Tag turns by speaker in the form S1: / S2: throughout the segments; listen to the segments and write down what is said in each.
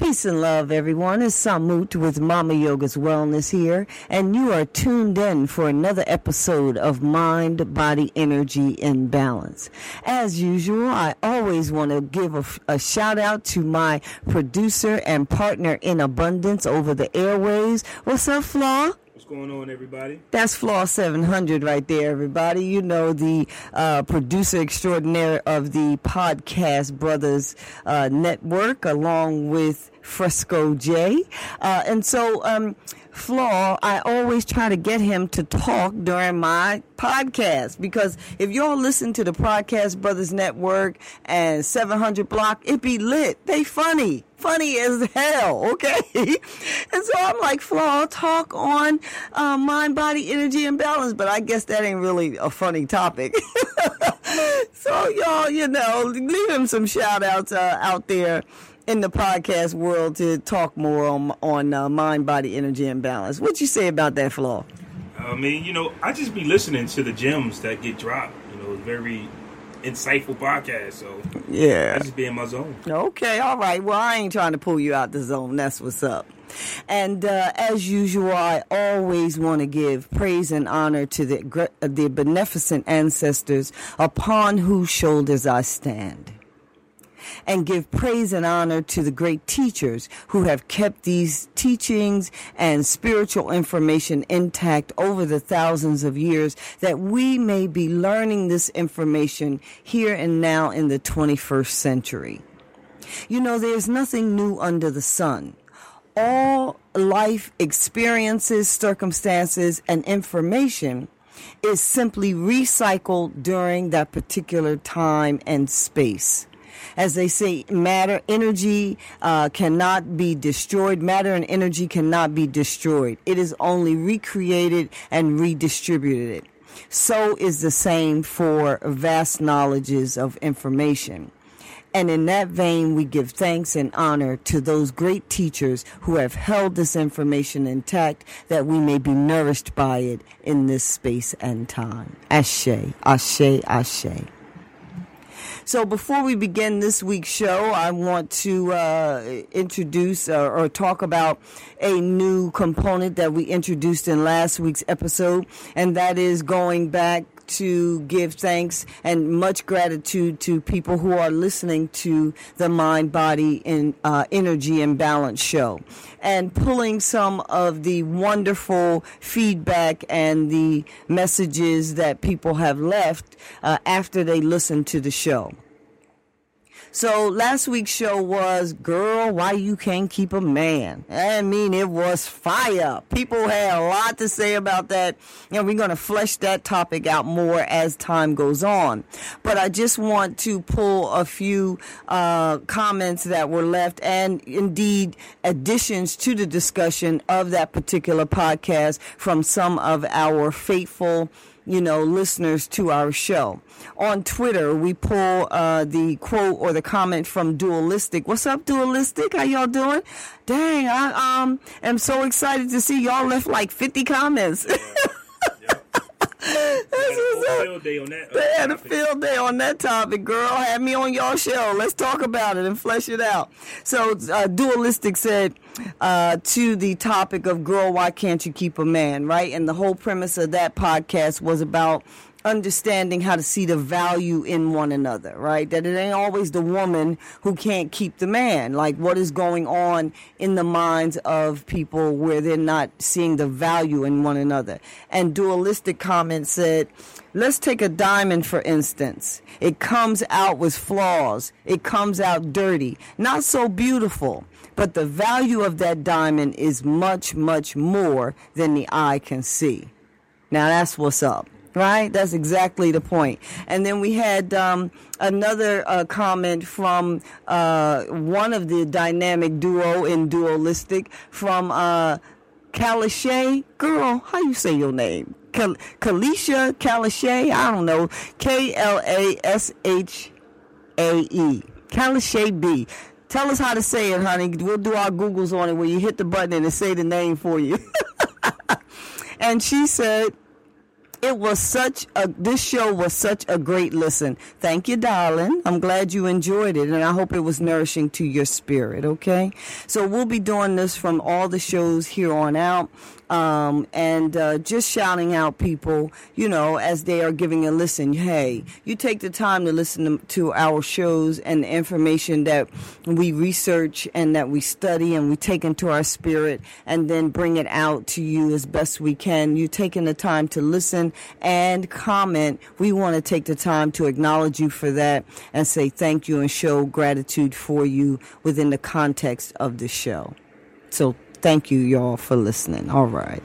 S1: Peace and love, everyone. It's Samut with Mama Yoga's Wellness here, and you are tuned in for another episode of Mind, Body, Energy in Balance. As usual, I always want to give a, a shout out to my producer and partner in abundance over the airways. What's up, Flaw?
S2: Going on, everybody?
S1: That's Flaw 700 right there, everybody. You know, the uh, producer extraordinaire of the Podcast Brothers uh, Network, along with Fresco J. Uh, and so, um, Flaw, I always try to get him to talk during my podcast because if y'all listen to the Podcast Brothers Network and 700 Block, it be lit. They funny. Funny as hell, okay? and so I'm like, Flaw, talk on uh, mind, body, energy, and balance, but I guess that ain't really a funny topic. so y'all, you know, leave him some shout outs uh, out there in the podcast world to talk more on on uh, mind, body, energy, and balance. What you say about that, Flaw?
S2: I mean, you know, I just be listening to the gems that get dropped. You know, very insightful podcast. So
S1: yeah,
S2: I just be in my zone.
S1: Okay, all right. Well, I ain't trying to pull you out the zone. That's what's up. And uh, as usual, I always want to give praise and honor to the the beneficent ancestors upon whose shoulders I stand and give praise and honor to the great teachers who have kept these teachings and spiritual information intact over the thousands of years that we may be learning this information here and now in the 21st century. You know, there's nothing new under the sun. All life experiences, circumstances, and information is simply recycled during that particular time and space as they say, matter, energy uh, cannot be destroyed. Matter and energy cannot be destroyed. It is only recreated and redistributed. So is the same for vast knowledges of information. And in that vein, we give thanks and honor to those great teachers who have held this information intact that we may be nourished by it in this space and time. Ashe, Ashe, Ashe. So before we begin this week's show, I want to uh, introduce uh, or talk about a new component that we introduced in last week's episode, and that is going back to give thanks and much gratitude to people who are listening to the Mind, Body, and uh, Energy and Balance show and pulling some of the wonderful feedback and the messages that people have left uh, after they listen to the show. So last week's show was Girl, Why You Can't Keep a Man. I mean, it was fire. People had a lot to say about that, and we're going to flesh that topic out more as time goes on. But I just want to pull a few uh, comments that were left and indeed additions to the discussion of that particular podcast from some of our faithful you know, listeners to our show. On Twitter, we pull uh, the quote or the comment from Dualistic. What's up, Dualistic? How y'all doing? Dang, I um am so excited to see y'all left like 50 comments.
S2: field day on that.
S1: They had a field day on that topic, girl. Have me on y'all show. Let's talk about it and flesh it out. So, uh, Dualistic said uh, to the topic of girl, why can't you keep a man, right? And the whole premise of that podcast was about understanding how to see the value in one another, right? That it ain't always the woman who can't keep the man. Like what is going on in the minds of people where they're not seeing the value in one another. And dualistic comment said, let's take a diamond for instance. It comes out with flaws. It comes out dirty, not so beautiful. But the value of that diamond is much, much more than the eye can see. Now that's what's up. Right? That's exactly the point. And then we had um, another uh, comment from uh, one of the dynamic duo in Dualistic from uh, Kalishay. Girl, how you say your name? Kal- Kalisha Kalishay? I don't know. K L A S H A E. Kalishay B. Tell us how to say it, honey. We'll do our Googles on it where you hit the button and it say the name for you. and she said, it was such a this show was such a great listen. Thank you, darling. I'm glad you enjoyed it and I hope it was nourishing to your spirit, okay? So we'll be doing this from all the shows here on out um, and uh, just shouting out people, you know, as they are giving a listen. Hey, you take the time to listen to, our shows and the information that we research and that we study and we take into our spirit and then bring it out to you as best we can. You taking the time to listen and comment. We want to take the time to acknowledge you for that and say thank you and show gratitude for you within the context of the show. So Thank you, y'all, for listening. All right.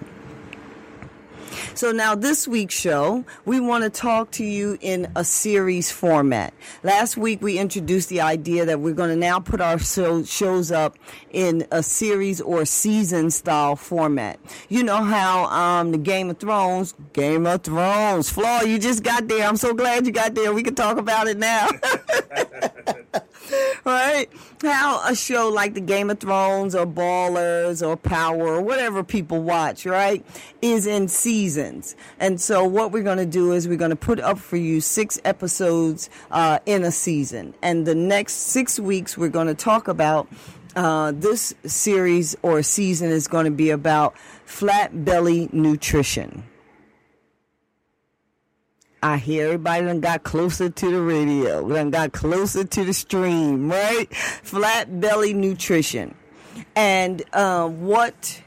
S1: So now this week's show, we want to talk to you in a series format. Last week we introduced the idea that we're going to now put our show, shows up in a series or season style format. You know how um, the Game of Thrones, Game of Thrones, Flaw, you just got there. I'm so glad you got there. We can talk about it now. right? How a show like the Game of Thrones or Ballers or Power or whatever people watch, right, is in seasons. And so what we're going to do is we're going to put up for you six episodes uh, in a season. And the next six weeks, we're going to talk about uh, this series or season is going to be about flat belly nutrition. I hear everybody done got closer to the radio, done got closer to the stream, right? Flat belly nutrition. And uh, what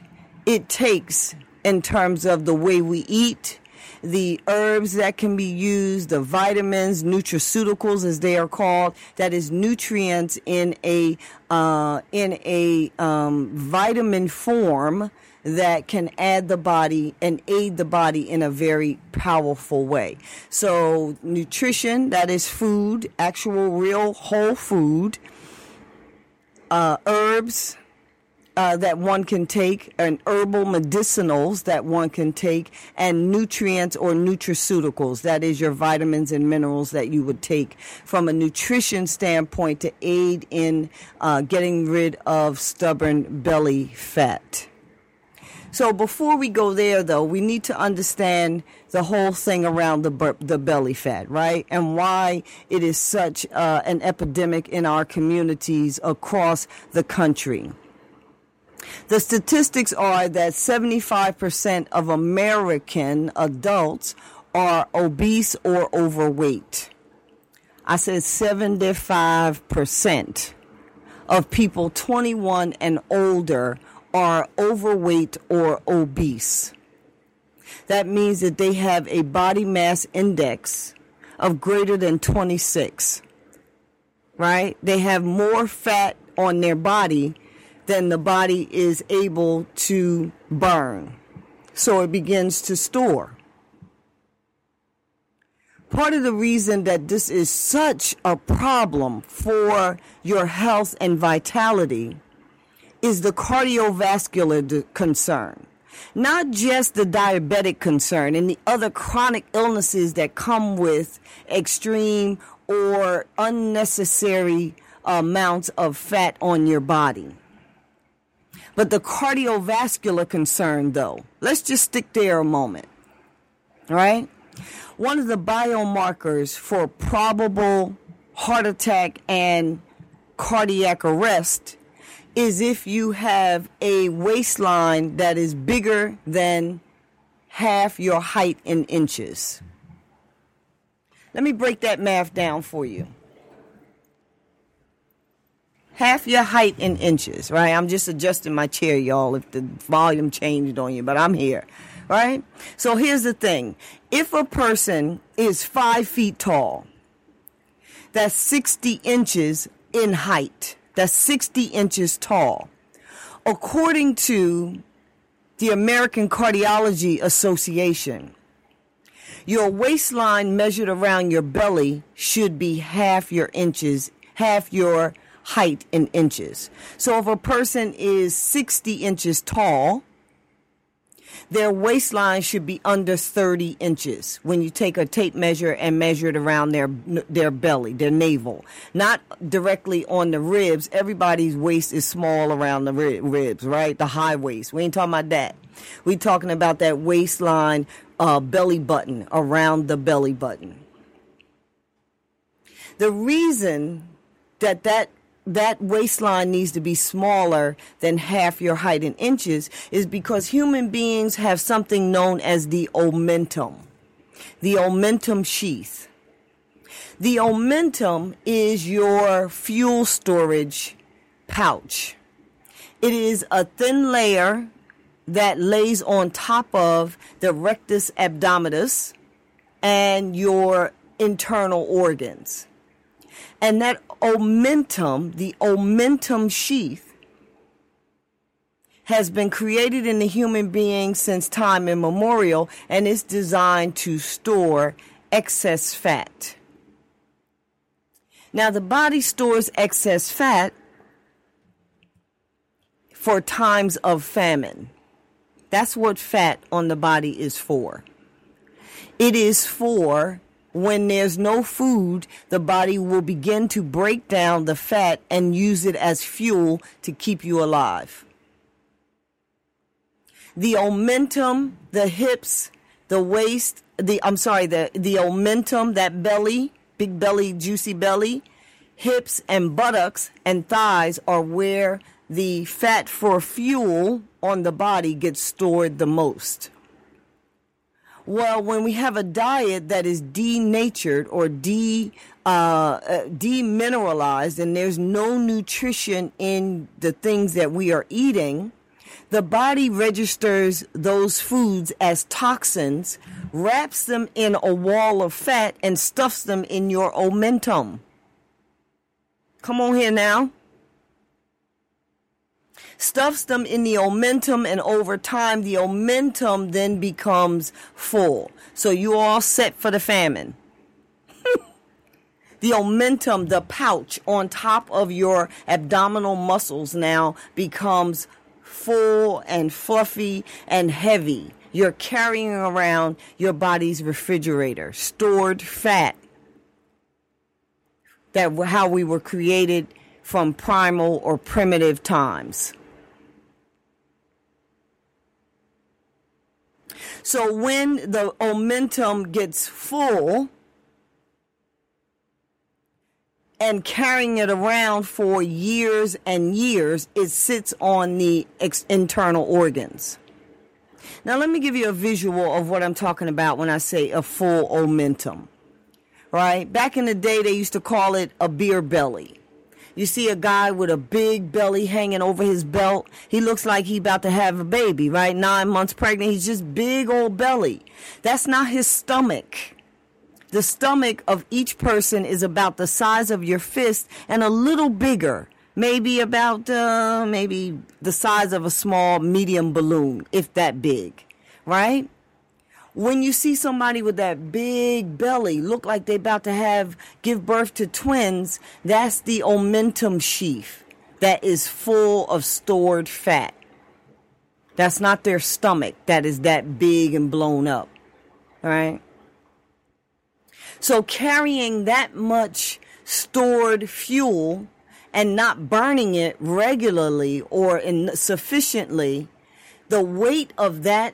S1: it takes in terms of the way we eat, the herbs that can be used, the vitamins, nutraceuticals as they are called, that is nutrients in a uh, in a um, vitamin form that can add the body and aid the body in a very powerful way. So, nutrition, that is food, actual, real, whole food, uh, herbs, uh, that one can take, and herbal medicinals that one can take, and nutrients or nutraceuticals. That is your vitamins and minerals that you would take from a nutrition standpoint to aid in uh, getting rid of stubborn belly fat. So before we go there, though, we need to understand the whole thing around the the belly fat, right, and why it is such uh, an epidemic in our communities across the country. The statistics are that 75% of American adults are obese or overweight. I said 75% of people 21 and older are overweight or obese. That means that they have a body mass index of greater than 26. Right? They have more fat on their body than the body is able to burn. So it begins to store. Part of the reason that this is such a problem for your health and vitality is the cardiovascular concern. Not just the diabetic concern and the other chronic illnesses that come with extreme or unnecessary amounts of fat on your body. But the cardiovascular concern, though, let's just stick there a moment. Right? One of the biomarkers for probable heart attack and cardiac arrest is if you have a waistline that is bigger than half your height in inches. Let me break that math down for you. Half your height in inches, right? I'm just adjusting my chair, y'all, if the volume changed on you, but I'm here, right? So here's the thing if a person is five feet tall, that's 60 inches in height that's 60 inches tall. According to the American Cardiology Association, Your waistline measured around your belly should be half your inches, half your height in inches. So if a person is 60 inches tall, their waistline should be under 30 inches when you take a tape measure and measure it around their their belly, their navel, not directly on the ribs. Everybody's waist is small around the ribs, right? The high waist. We ain't talking about that. We talking about that waistline uh, belly button around the belly button. The reason that that that waistline needs to be smaller than half your height in inches is because human beings have something known as the omentum, the omentum sheath. The omentum is your fuel storage pouch. It is a thin layer that lays on top of the rectus abdominis and your internal organs. And that omentum, the omentum sheath, has been created in the human being since time immemorial and is designed to store excess fat. Now, the body stores excess fat for times of famine. That's what fat on the body is for. It is for when there's no food, the body will begin to break down the fat and use it as fuel to keep you alive. The omentum, the hips, the waist, the I'm sorry, the the omentum, that belly, big belly, juicy belly, hips and buttocks and thighs are where the fat for fuel on the body gets stored the most. Well, when we have a diet that is denatured or de uh, uh, demineralized, and there's no nutrition in the things that we are eating, the body registers those foods as toxins, wraps them in a wall of fat, and stuffs them in your omentum. Come on here now stuffs them in the omentum, and over time, the omentum then becomes full. So you all set for the famine. the omentum, the pouch on top of your abdominal muscles now becomes full and fluffy and heavy. You're carrying around your body's refrigerator, stored fat. That how we were created from primal or primitive times. So when the omentum gets full and carrying it around for years and years, it sits on the ex- internal organs. Now, let me give you a visual of what I'm talking about when I say a full omentum. Right? Back in the day, they used to call it a beer belly. You see a guy with a big belly hanging over his belt. He looks like he about to have a baby, right? Nine months pregnant. He's just big old belly. That's not his stomach. The stomach of each person is about the size of your fist and a little bigger. Maybe about, uh, maybe the size of a small medium balloon, if that big, right? When you see somebody with that big belly look like they're about to have give birth to twins that's the omentum sheath that is full of stored fat. That's not their stomach that is that big and blown up right? So carrying that much stored fuel and not burning it regularly or in sufficiently the weight of that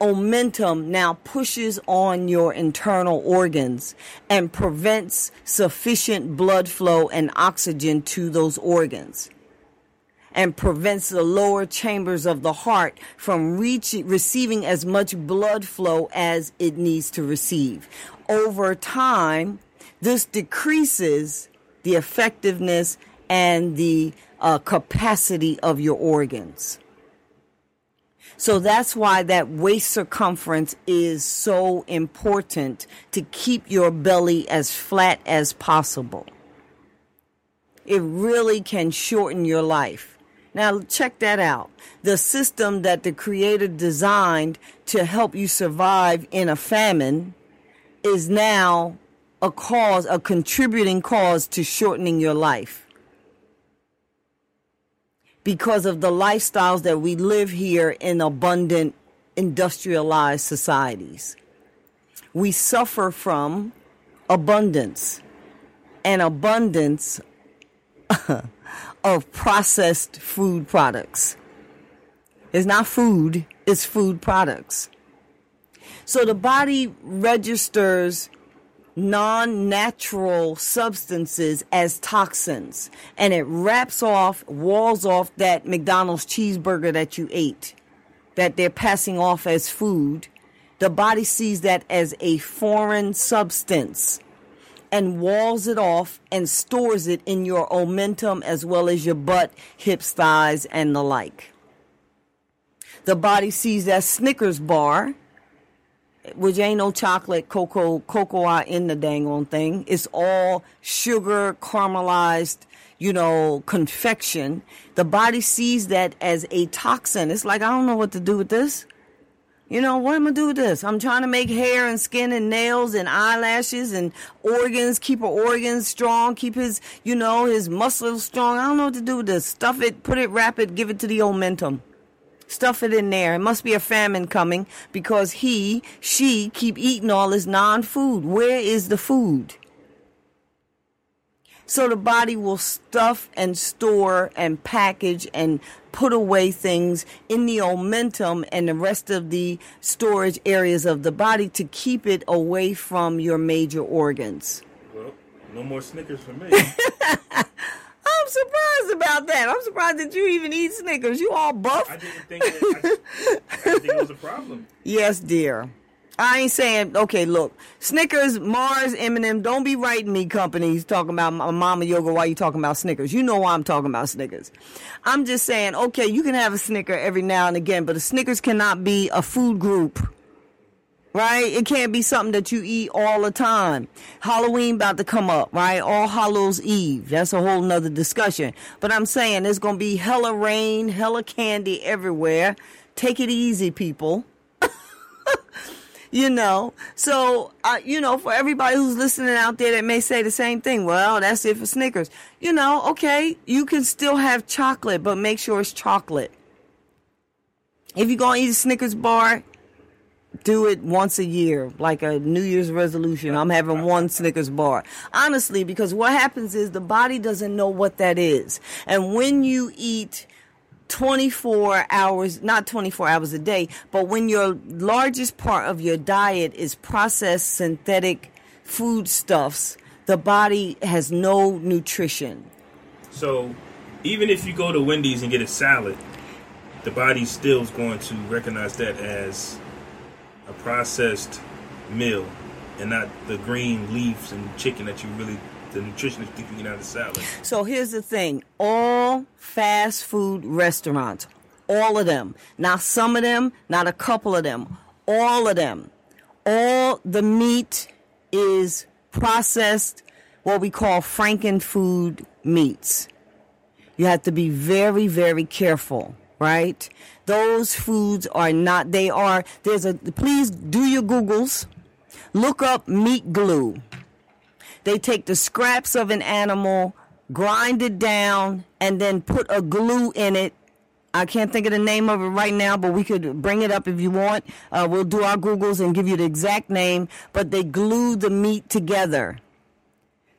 S1: omentum now pushes on your internal organs and prevents sufficient blood flow and oxygen to those organs and prevents the lower chambers of the heart from receiving as much blood flow as it needs to receive. Over time this decreases the effectiveness and the uh, capacity of your organs so that's why that waist circumference is so important to keep your belly as flat as possible. It really can shorten your life. Now, check that out. The system that the creator designed to help you survive in a famine is now a cause, a contributing cause to shortening your life. Because of the lifestyles that we live here in abundant industrialized societies. We suffer from abundance and abundance of processed food products. It's not food, it's food products. So the body registers non natural substances as toxins and it wraps off, walls off that McDonald's cheeseburger that you ate that they're passing off as food. The body sees that as a foreign substance and walls it off and stores it in your omentum as well as your butt, hips, thighs, and the like. The body sees that Snickers bar, which ain't no chocolate, cocoa, cocoa in the dang on thing. It's all sugar, caramelized, you know, confection. The body sees that as a toxin. It's like, I don't know what to do with this. You know, what am I gonna do with this? I'm trying to make hair and skin and nails and eyelashes and organs, keep her organs strong, keep his, you know, his muscles strong. I don't know what to do with this. Stuff it, put it, wrap it, give it to the omentum. Stuff it in there. It must be a famine coming because he, she keep eating all this non-food. Where is the food? So the body will stuff and store and package and put away things in the omentum and the rest of the storage areas of the body to keep it away from your major organs.
S2: Well, no more Snickers for me.
S1: I'm surprised about that. I'm surprised that you even eat Snickers. You all buff.
S2: I didn't think that, I, I didn't think it was a problem.
S1: Yes, dear. I ain't saying okay. Look, Snickers, Mars, M&M. Don't be writing me companies talking about my mama yoga while you talking about Snickers. You know why I'm talking about Snickers. I'm just saying, okay, you can have a Snicker every now and again, but a Snickers cannot be a food group. Right? It can't be something that you eat all the time. Halloween about to come up, right? All Hallows Eve. That's a whole nother discussion. But I'm saying there's gonna be hella rain, hella candy everywhere. Take it easy, people you know. So, uh, you know, for everybody who's listening out there that may say the same thing, well, that's it for Snickers. You know, okay, you can still have chocolate, but make sure it's chocolate. If you're going to eat a Snickers bar, do it once a year, like a New Year's resolution. I'm having one Snickers bar. Honestly, because what happens is the body doesn't know what that is. And when you eat 24 hours, not 24 hours a day, but when your largest part of your diet is processed synthetic foodstuffs, the body has no nutrition.
S2: So, even if you go to Wendy's and get a salad, the body still is going to recognize that as a processed meal and not the green leaves and chicken that you really the nutritionist think you can have a salad.
S1: So here's the thing: all fast food restaurants, all of them, not some of them, not a couple of them, all of them, all the meat is processed, what we call Franken food meats. You have to be very, very careful, right? Those foods are not, they are, there's a, please do your Googles, look up meat glue they take the scraps of an animal, grind it down, and then put a glue in it. I can't think of the name of it right now, but we could bring it up if you want. Uh, we'll do our Googles and give you the exact name. But they glue the meat together.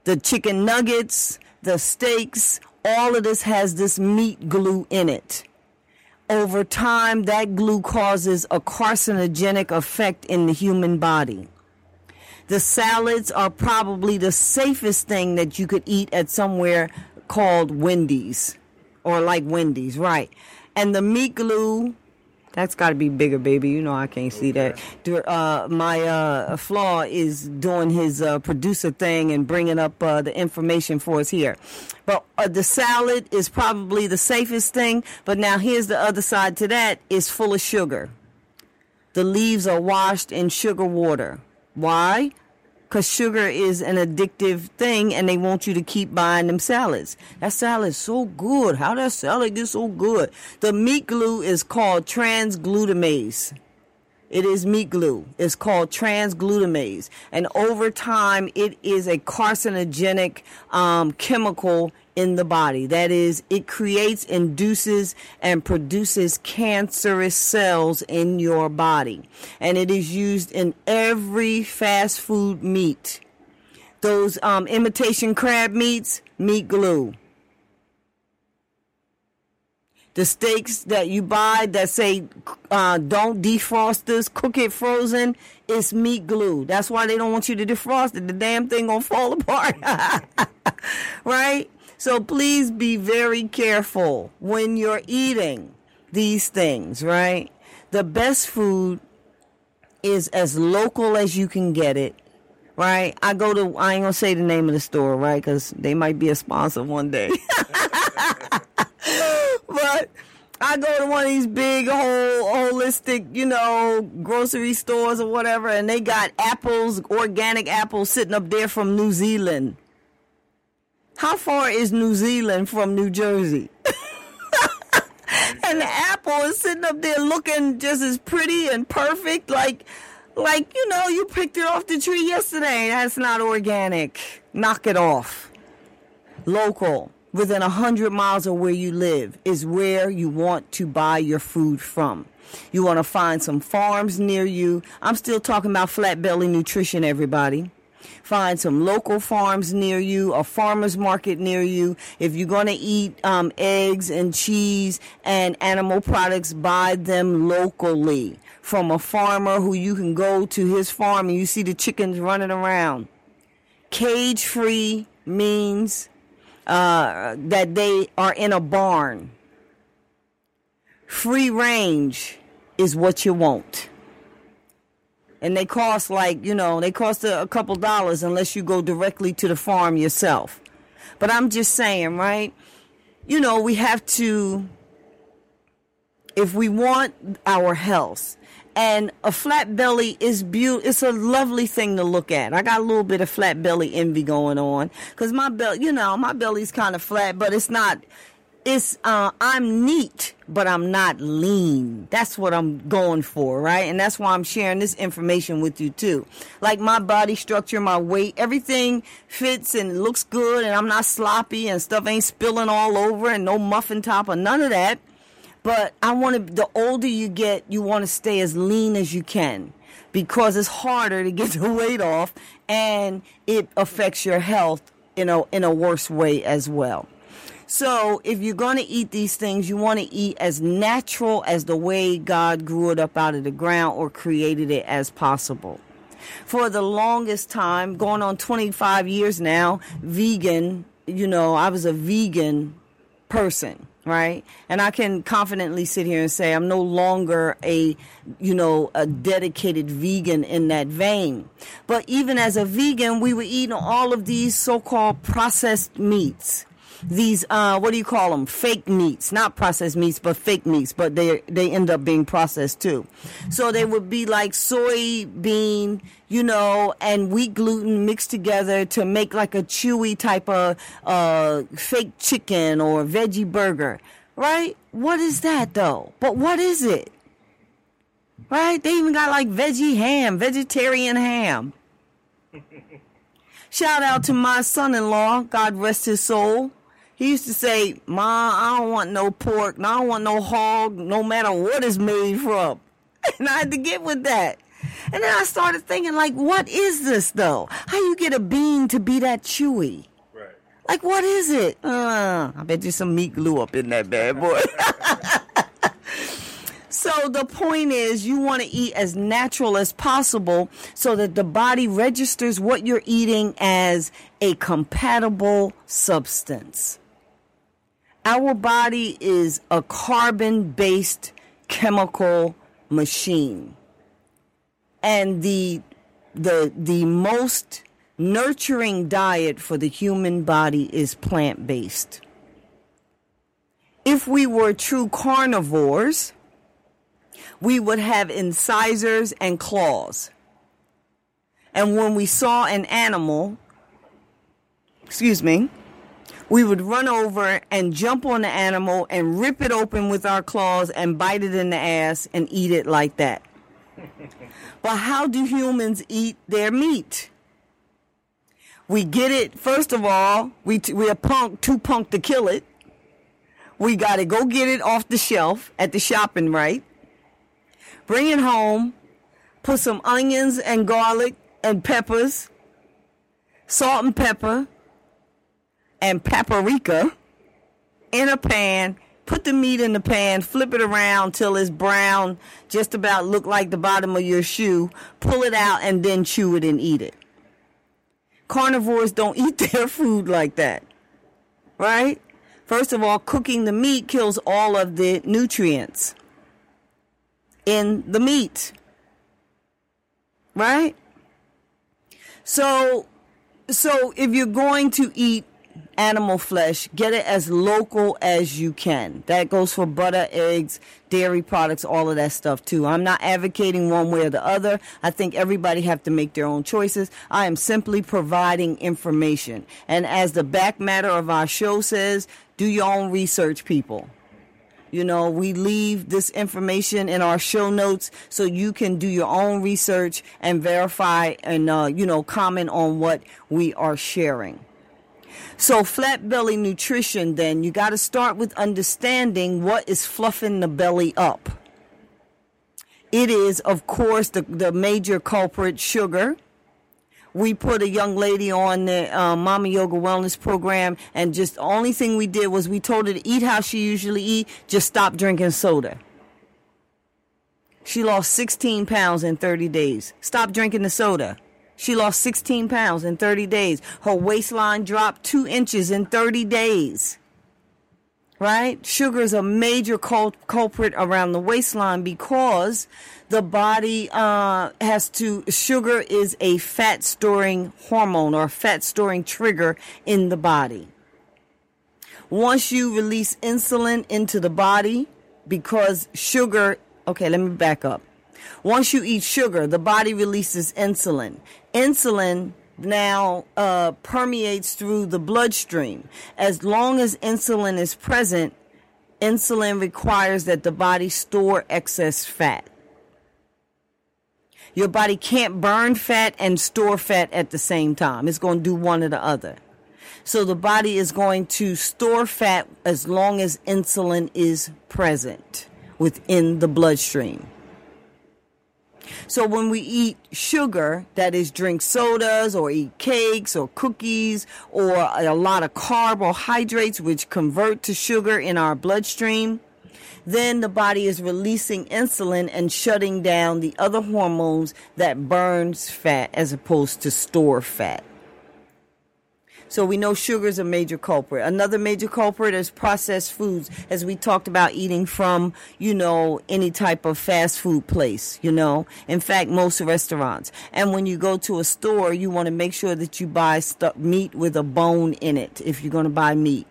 S1: The chicken nuggets, the steaks, all of this has this meat glue in it. Over time, that glue causes a carcinogenic effect in the human body. The salads are probably the safest thing that you could eat at somewhere called Wendy's or like Wendy's, right? And the meat glue, that's got to be bigger, baby. You know I can't see that. Uh, my uh, flaw is doing his uh, producer thing and bringing up uh, the information for us here. But uh, the salad is probably the safest thing. But now here's the other side to that: is full of sugar. The leaves are washed in sugar water. Why? Because sugar is an addictive thing and they want you to keep buying them salads. That salad is so good. How that salad get so good? The meat glue is called transglutaminase. It is meat glue. It's called transglutaminase. And over time, it is a carcinogenic um, chemical in the body. That is, it creates, induces, and produces cancerous cells in your body. And it is used in every fast food meat. Those um, imitation crab meats, meat glue the steaks that you buy that say uh, don't defrost this, cook it frozen, it's meat glue. That's why they don't want you to defrost it. The damn thing gonna fall apart. right? So please be very careful when you're eating these things, right? The best food is as local as you can get it right? I go to, I ain't gonna say the name of the store, right? Because they might be a sponsor one day. but I go to one of these big whole holistic, you know, grocery stores or whatever, and they got apples, organic apples sitting up there from New Zealand. How far is New Zealand from New Jersey? and the apple is sitting up there looking just as pretty and perfect, like like you know, you picked it off the tree yesterday. That's not organic. Knock it off. Local within a hundred miles of where you live is where you want to buy your food from. You want to find some farms near you. I'm still talking about flat belly nutrition, everybody. Find some local farms near you, a farmer's market near you. If you're going to eat um, eggs and cheese and animal products, buy them locally from a farmer who you can go to his farm and you see the chickens running around. Cage free means uh, that they are in a barn. Free range is what you want. And they cost like, you know, they cost a, a couple dollars unless you go directly to the farm yourself. But I'm just saying, right? You know, we have to, if we want our health, and a flat belly is beautiful. It's a lovely thing to look at. I got a little bit of flat belly envy going on because my belly, you know, my belly's kind of flat, but it's not. It's uh, I'm neat, but I'm not lean. That's what I'm going for, right? And that's why I'm sharing this information with you too. Like my body structure, my weight, everything fits and looks good, and I'm not sloppy and stuff ain't spilling all over and no muffin top or none of that. But I want to, the older you get, you want to stay as lean as you can because it's harder to get the weight off and it affects your health in a, in a worse way as well. So if you're going to eat these things, you want to eat as natural as the way God grew it up out of the ground or created it as possible. For the longest time, going on 25 years now, vegan, you know, I was a vegan person right? And I can confidently sit here and say I'm no longer a, you know, a dedicated vegan in that vein. But even as a vegan, we were eating all of these so-called processed meats these uh, what do you call them? Fake meats, not processed meats, but fake meats. But they they end up being processed too. So they would be like soybean, you know, and wheat gluten mixed together to make like a chewy type of uh, fake chicken or veggie burger, right? What is that though? But what is it? Right? They even got like veggie ham, vegetarian ham. Shout out to my son in law, God rest his soul. He used to say, Ma, I don't want no pork, I don't want no hog, no matter what it's made from. And I had to get with that. And then I started thinking, like, what is this though? How you get a bean to be that chewy? Right. Like, what is it? Uh, I bet you some meat glue up in that bad boy. so the point is, you want to eat as natural as possible so that the body registers what you're eating as a compatible substance. Our body is a carbon based chemical machine. And the, the, the most nurturing diet for the human body is plant based. If we were true carnivores, we would have incisors and claws. And when we saw an animal, excuse me, we would run over and jump on the animal and rip it open with our claws and bite it in the ass and eat it like that. but how do humans eat their meat? We get it, first of all, we, t- we are punk, too punk to kill it. We got to go get it off the shelf at the shopping right. Bring it home, put some onions and garlic and peppers, salt and pepper, and paprika in a pan. Put the meat in the pan, flip it around till it's brown, just about look like the bottom of your shoe. Pull it out and then chew it and eat it. Carnivores don't eat their food like that. Right? First of all, cooking the meat kills all of the nutrients in the meat. Right? So so if you're going to eat animal flesh, get it as local as you can. That goes for butter, eggs, dairy products, all of that stuff too. I'm not advocating one way or the other. I think everybody have to make their own choices. I am simply providing information. And as the back matter of our show says, do your own research, people. You know, we leave this information in our show notes so you can do your own research and verify and, uh, you know, comment on what we are sharing. So, flat belly nutrition, then, you got to start with understanding what is fluffing the belly up. It is, of course, the, the major culprit, sugar we put a young lady on the uh, Mama Yoga Wellness program, and just the only thing we did was we told her to eat how she usually eat, just stop drinking soda. She lost 16 pounds in 30 days. Stop drinking the soda. She lost 16 pounds in 30 days. Her waistline dropped two inches in 30 days right? Sugar is a major cul- culprit around the waistline because the body uh, has to, sugar is a fat storing hormone or fat storing trigger in the body. Once you release insulin into the body, because sugar, okay, let me back up. Once you eat sugar, the body releases insulin. Insulin now uh, permeates through the bloodstream. As long as insulin is present, insulin requires that the body store excess fat. Your body can't burn fat and store fat at the same time. It's going to do one or the other. So the body is going to store fat as long as insulin is present within the bloodstream. So when we eat sugar, that is drink sodas or eat cakes or cookies or a lot of carbohydrates which convert to sugar in our bloodstream, then the body is releasing insulin and shutting down the other hormones that burns fat as opposed to store fat. So we know sugar is a major culprit. Another major culprit is processed foods, as we talked about eating from, you know, any type of fast food place, you know. In fact, most restaurants. And when you go to a store, you want to make sure that you buy st- meat with a bone in it if you're going to buy meat.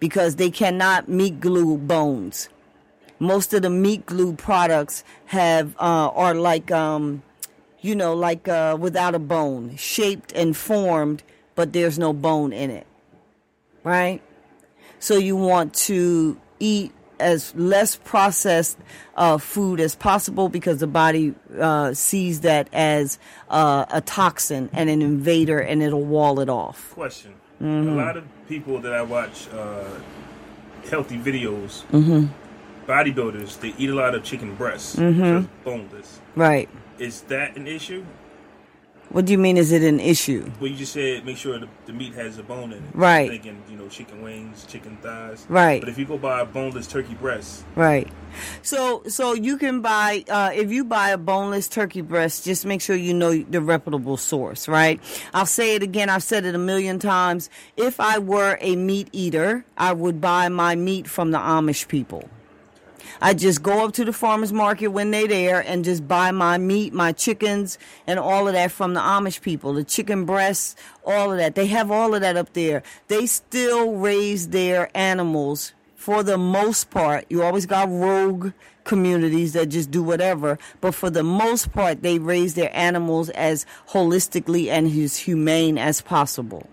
S1: Because they cannot meat glue bones. Most of the meat glue products have, uh, are like, um, you know, like, uh, without a bone, shaped and formed but there's no bone in it. Right? So you want to eat as less processed uh, food as possible because the body uh, sees that as uh, a toxin and an invader and it'll wall it off.
S2: Question. Mm-hmm. A lot of people that I watch uh, healthy videos, mm-hmm. bodybuilders, they eat a lot of chicken breasts, mm-hmm. boneless.
S1: Right.
S2: Is that an issue?
S1: What do you mean? Is it an issue?
S2: Well, you just said make sure the, the meat has a bone in it.
S1: Right.
S2: Thinking you know chicken wings, chicken thighs.
S1: Right.
S2: But if you go buy a boneless turkey breast.
S1: Right. So so you can buy uh, if you buy a boneless turkey breast, just make sure you know the reputable source. Right. I'll say it again. I've said it a million times. If I were a meat eater, I would buy my meat from the Amish people. I just go up to the farmer's market when they're there and just buy my meat, my chickens, and all of that from the Amish people. The chicken breasts, all of that. They have all of that up there. They still raise their animals for the most part, you always got rogue communities that just do whatever, but for the most part, they raise their animals as holistically and as humane as possible.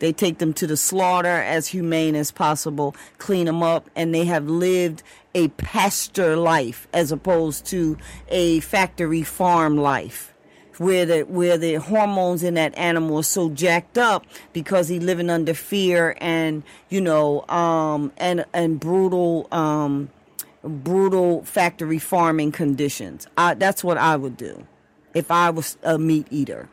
S1: They take them to the slaughter as humane as possible, clean them up, and they have lived a pasture life as opposed to a factory farm life where the where the hormones in that animal are so jacked up because he's living under fear and you know um and and brutal um brutal factory farming conditions. I, that's what I would do if I was a meat eater.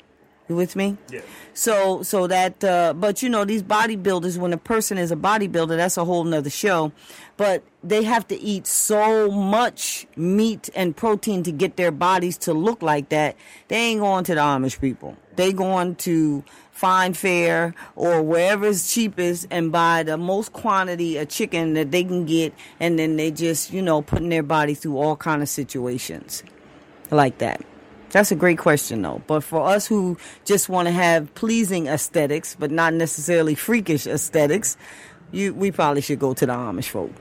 S1: You with me?
S2: Yeah.
S1: So so that uh, but you know these bodybuilders when a person is a bodybuilder that's a whole nother show. But they have to eat so much meat and protein to get their bodies to look like that. They ain't going to the Amish people. They going to fine fare or wherever is cheapest and buy the most quantity of chicken that they can get and then they just, you know, putting their body through all kind of situations like that. That's a great question, though. But for us who just want to have pleasing aesthetics, but not necessarily freakish aesthetics, you we probably should go to the Amish folk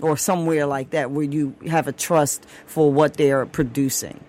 S1: or somewhere like that where you have a trust for what they're producing.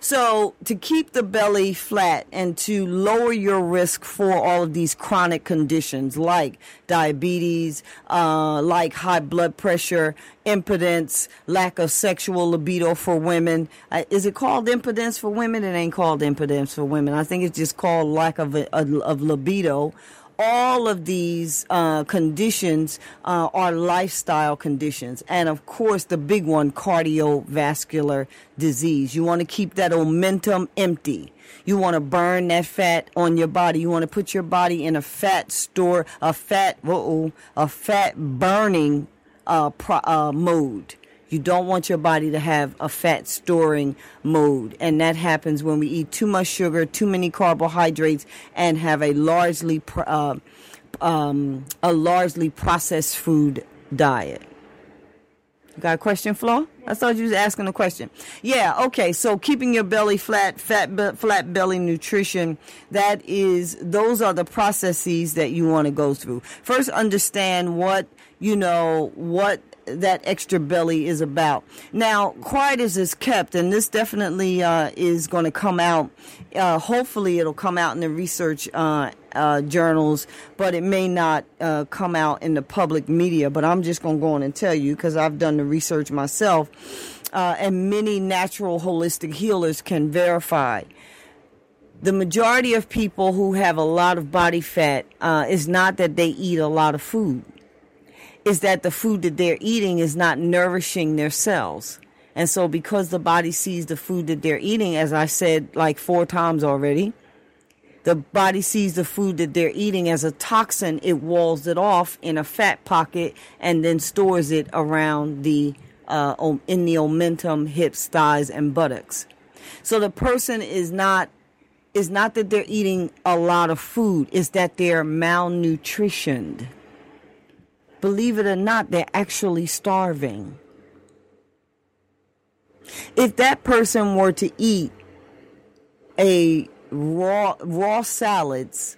S1: So, to keep the belly flat and to lower your risk for all of these chronic conditions like diabetes, uh, like high blood pressure, impotence, lack of sexual libido for women. Uh, is it called impotence for women? It ain't called impotence for women. I think it's just called lack of, of libido all of these uh, conditions uh, are lifestyle conditions. And of course, the big one, cardiovascular disease. You want to keep that omentum empty. You want to burn that fat on your body. You want to put your body in a fat store, a fat, whoa, a fat burning uh, pro, uh, mode. You don't want your body to have a fat storing mode. And that happens when we eat too much sugar, too many carbohydrates, and have a largely, uh, um, a largely processed food diet. Got a question, Flo? I thought you was asking a question. Yeah, okay. So keeping your belly flat, fat, flat belly nutrition, that is, those are the processes that you want to go through. First, understand what, you know, what that extra belly is about. Now, quiet as is kept, and this definitely uh, is going to come out. Uh, hopefully, it'll come out in the research uh, uh journals, but it may not uh, come out in the public media. But I'm just going to go on and tell you because I've done the research myself, uh, and many natural holistic healers can verify the majority of people who have a lot of body fat uh, is not that they eat a lot of food is that the food that they're eating is not nourishing their cells. And so, because the body sees the food that they're eating, as I said like four times already, the body sees the food that they're eating as a toxin, it walls it off in a fat pocket and then stores it around the uh, in the omentum, hips, thighs, and buttocks. So the person is not is not that they're eating a lot of food; it's that they're malnutritioned believe it or not, they're actually starving. If that person were to eat a raw raw salads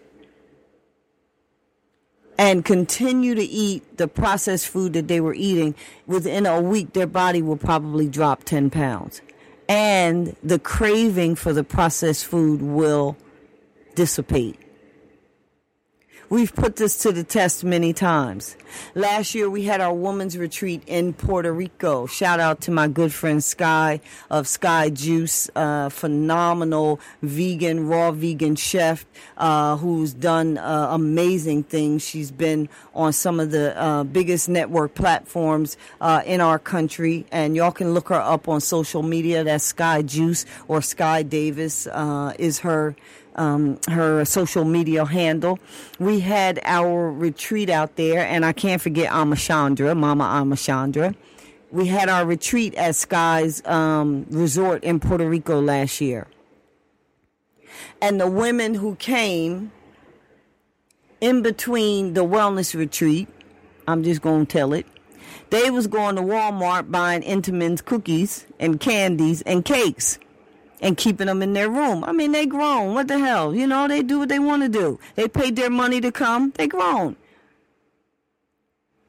S1: and continue to eat the processed food that they were eating, within a week their body will probably drop 10 pounds. And the craving for the processed food will dissipate. We've put this to the test many times. Last year we had our women's retreat in Puerto Rico. Shout out to my good friend Skai of Skai Juice, uh, phenomenal vegan, raw vegan chef, uh, who's done uh, amazing things. She's been on some of the uh, biggest network platforms uh, in our country, and y'all can look her up on social media. That's Skai Juice or Skai Davis uh, is her um, her social media handle. We had our retreat out there, and I can't forget Amashandra, Mama Amashandra. We had our retreat at Skai's um, Resort in Puerto Rico last year. And the women who came in between the wellness retreat, I'm just going to tell it, they was going to Walmart buying Entenmann's cookies and candies and cakes and keeping them in their room. I mean, they grown. What the hell? You know, they do what they want to do. They paid their money to come. They grown.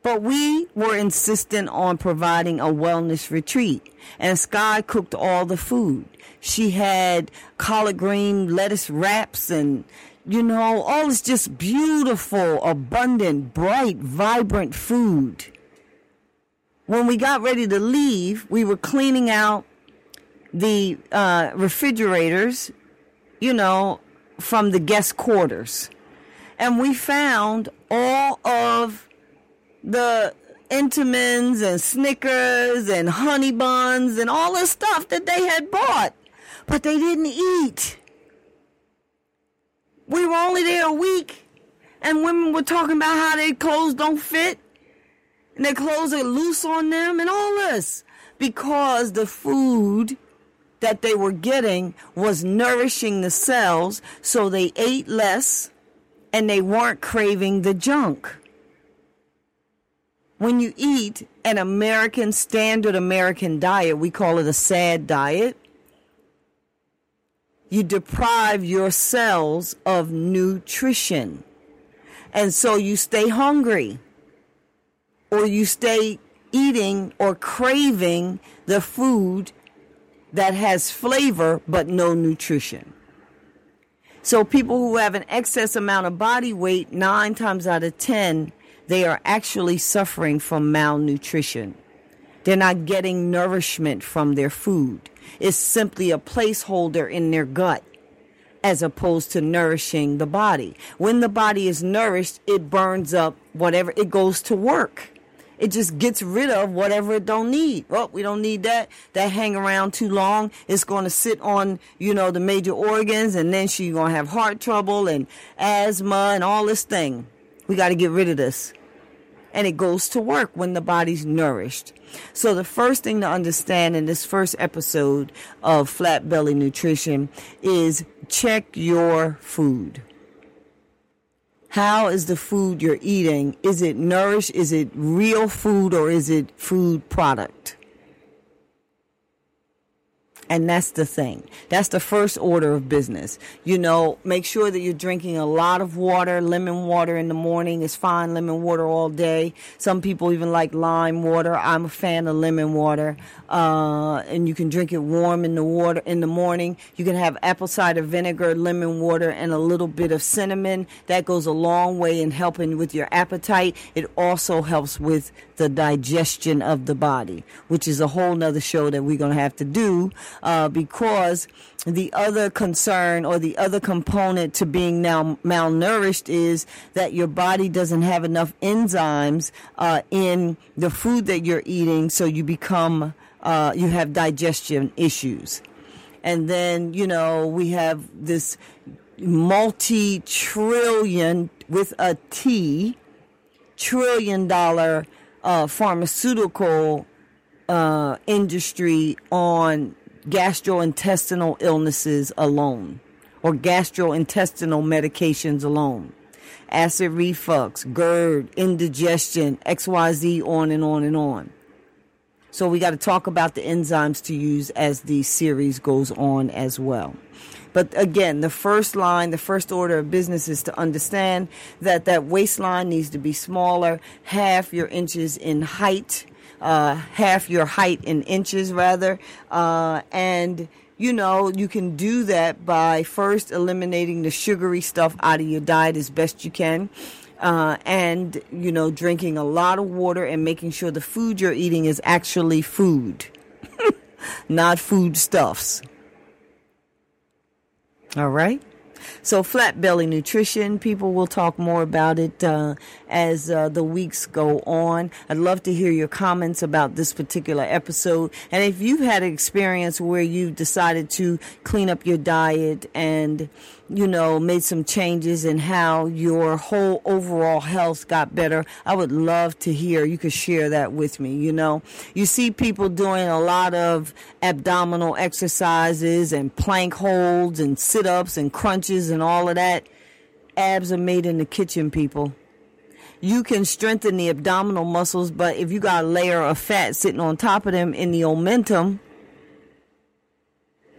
S1: But we were insistent on providing a wellness retreat, and Skai cooked all the food. She had collard green lettuce wraps and, you know, all this just beautiful, abundant, bright, vibrant food. When we got ready to leave, we were cleaning out the uh, refrigerators, you know, from the guest quarters. And we found all of the Entenmann's and Snickers and honey buns and all the stuff that they had bought, but they didn't eat. We were only there a week, and women were talking about how their clothes don't fit, and their clothes are loose on them, and all this because the food that they were getting was nourishing the cells, so they ate less and they weren't craving the junk when you eat an American standard American diet, we call it a sad diet, you deprive your cells of nutrition. And so you stay hungry or you stay eating or craving the food that has flavor but no nutrition. So people who have an excess amount of body weight, nine times out of 10, they are actually suffering from malnutrition. They're not getting nourishment from their food. It's simply a placeholder in their gut as opposed to nourishing the body. When the body is nourished, it burns up whatever, it goes to work. It just gets rid of whatever it don't need. Well, we don't need that. That hang around too long. It's going to sit on, you know, the major organs and then she's going to have heart trouble and asthma and all this thing. We got to get rid of this and it goes to work when the body's nourished. So the first thing to understand in this first episode of Flat Belly Nutrition is check your food. How is the food you're eating? Is it nourished? Is it real food or is it food product? And that's the thing. That's the first order of business. You know, make sure that you're drinking a lot of water. Lemon water in the morning is fine. Lemon water all day. Some people even like lime water. I'm a fan of lemon water. Uh, and you can drink it warm in the water in the morning. You can have apple cider vinegar, lemon water, and a little bit of cinnamon. That goes a long way in helping with your appetite. It also helps with the digestion of the body, which is a whole nother show that we're going to have to do uh, because the other concern or the other component to being now malnourished is that your body doesn't have enough enzymes uh, in the food that you're eating, so you become uh, you have digestion issues. And then, you know, we have this multi trillion with a T trillion dollar uh, pharmaceutical uh, industry on gastrointestinal illnesses alone or gastrointestinal medications alone. Acid reflux, GERD, indigestion, XYZ, on and on and on. So we got to talk about the enzymes to use as the series goes on as well. But again, the first line, the first order of business is to understand that that waistline needs to be smaller, half your inches in height uh, half your height in inches rather, uh, and you know, you can do that by first eliminating the sugary stuff out of your diet as best you can. Uh, and, you know, drinking a lot of water and making sure the food you're eating is actually food, not food stuffs. All right? So, flat belly nutrition, people will talk more about it uh, as uh, the weeks go on. I'd love to hear your comments about this particular episode. And if you've had an experience where you've decided to clean up your diet and you know, made some changes in how your whole overall health got better, I would love to hear. You could share that with me. You know, you see people doing a lot of abdominal exercises and plank holds and sit ups and crunches and all of that. Abs are made in the kitchen, people. You can strengthen the abdominal muscles, but if you got a layer of fat sitting on top of them in the omentum,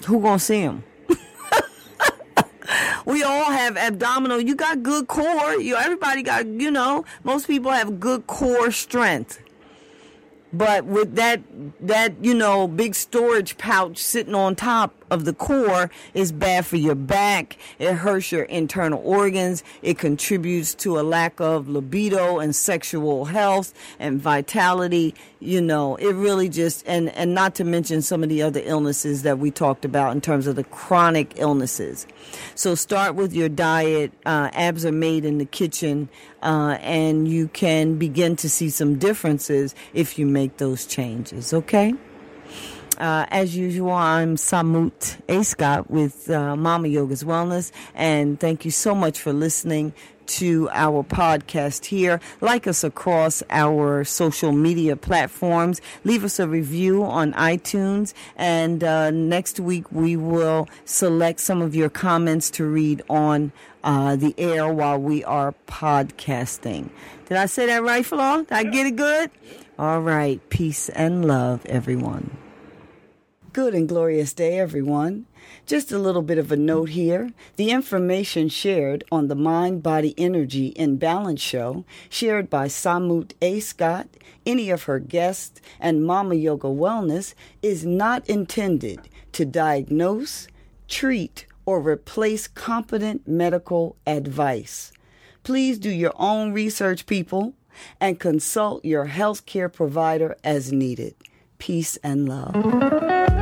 S1: who gonna see them? we all have abdominal. You got good core. You everybody got. You know, most people have good core strength. But with that, that, you know, big storage pouch sitting on top of the core is bad for your back. It hurts your internal organs. It contributes to a lack of libido and sexual health and vitality. You know, it really just, and, and not to mention some of the other illnesses that we talked about in terms of the chronic illnesses. So start with your diet. Uh, abs are made in the kitchen uh, and you can begin to see some differences if you make those changes. Okay. Uh, as usual, I'm Samut A. Scott with uh, Mama Yoga's Wellness, and thank you so much for listening to our podcast here. Like us across our social media platforms. Leave us a review on iTunes. And uh, next week, we will select some of your comments to read on uh, the air while we are podcasting. Did I say that right, Flaw? Did I get it good? All right. Peace and love, everyone. Good and glorious day, everyone. Just a little bit of a note here. The information shared on the Mind Body Energy in Balance show, shared by Samut A. Scott, any of her guests, and Mama Yoga Wellness, is not intended to diagnose, treat, or replace competent medical advice. Please do your own research, people, and consult your healthcare provider as needed. Peace and love.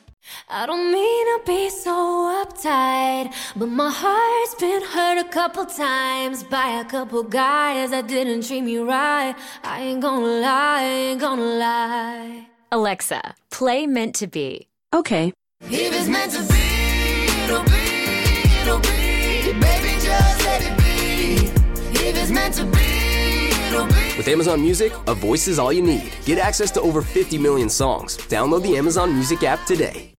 S3: I don't mean to be so uptight, but my heart's been hurt a couple times by a couple guys that didn't treat me right. I ain't gonna lie, I ain't gonna lie.
S4: Alexa, play Meant to Be.
S5: Okay.
S3: If it's meant to be, it'll be, it'll be. Baby, just let it be. If it's meant to be, it'll be.
S6: With Amazon Music, a voice is all you need. Get access to over 50 million songs. Download the Amazon Music app today.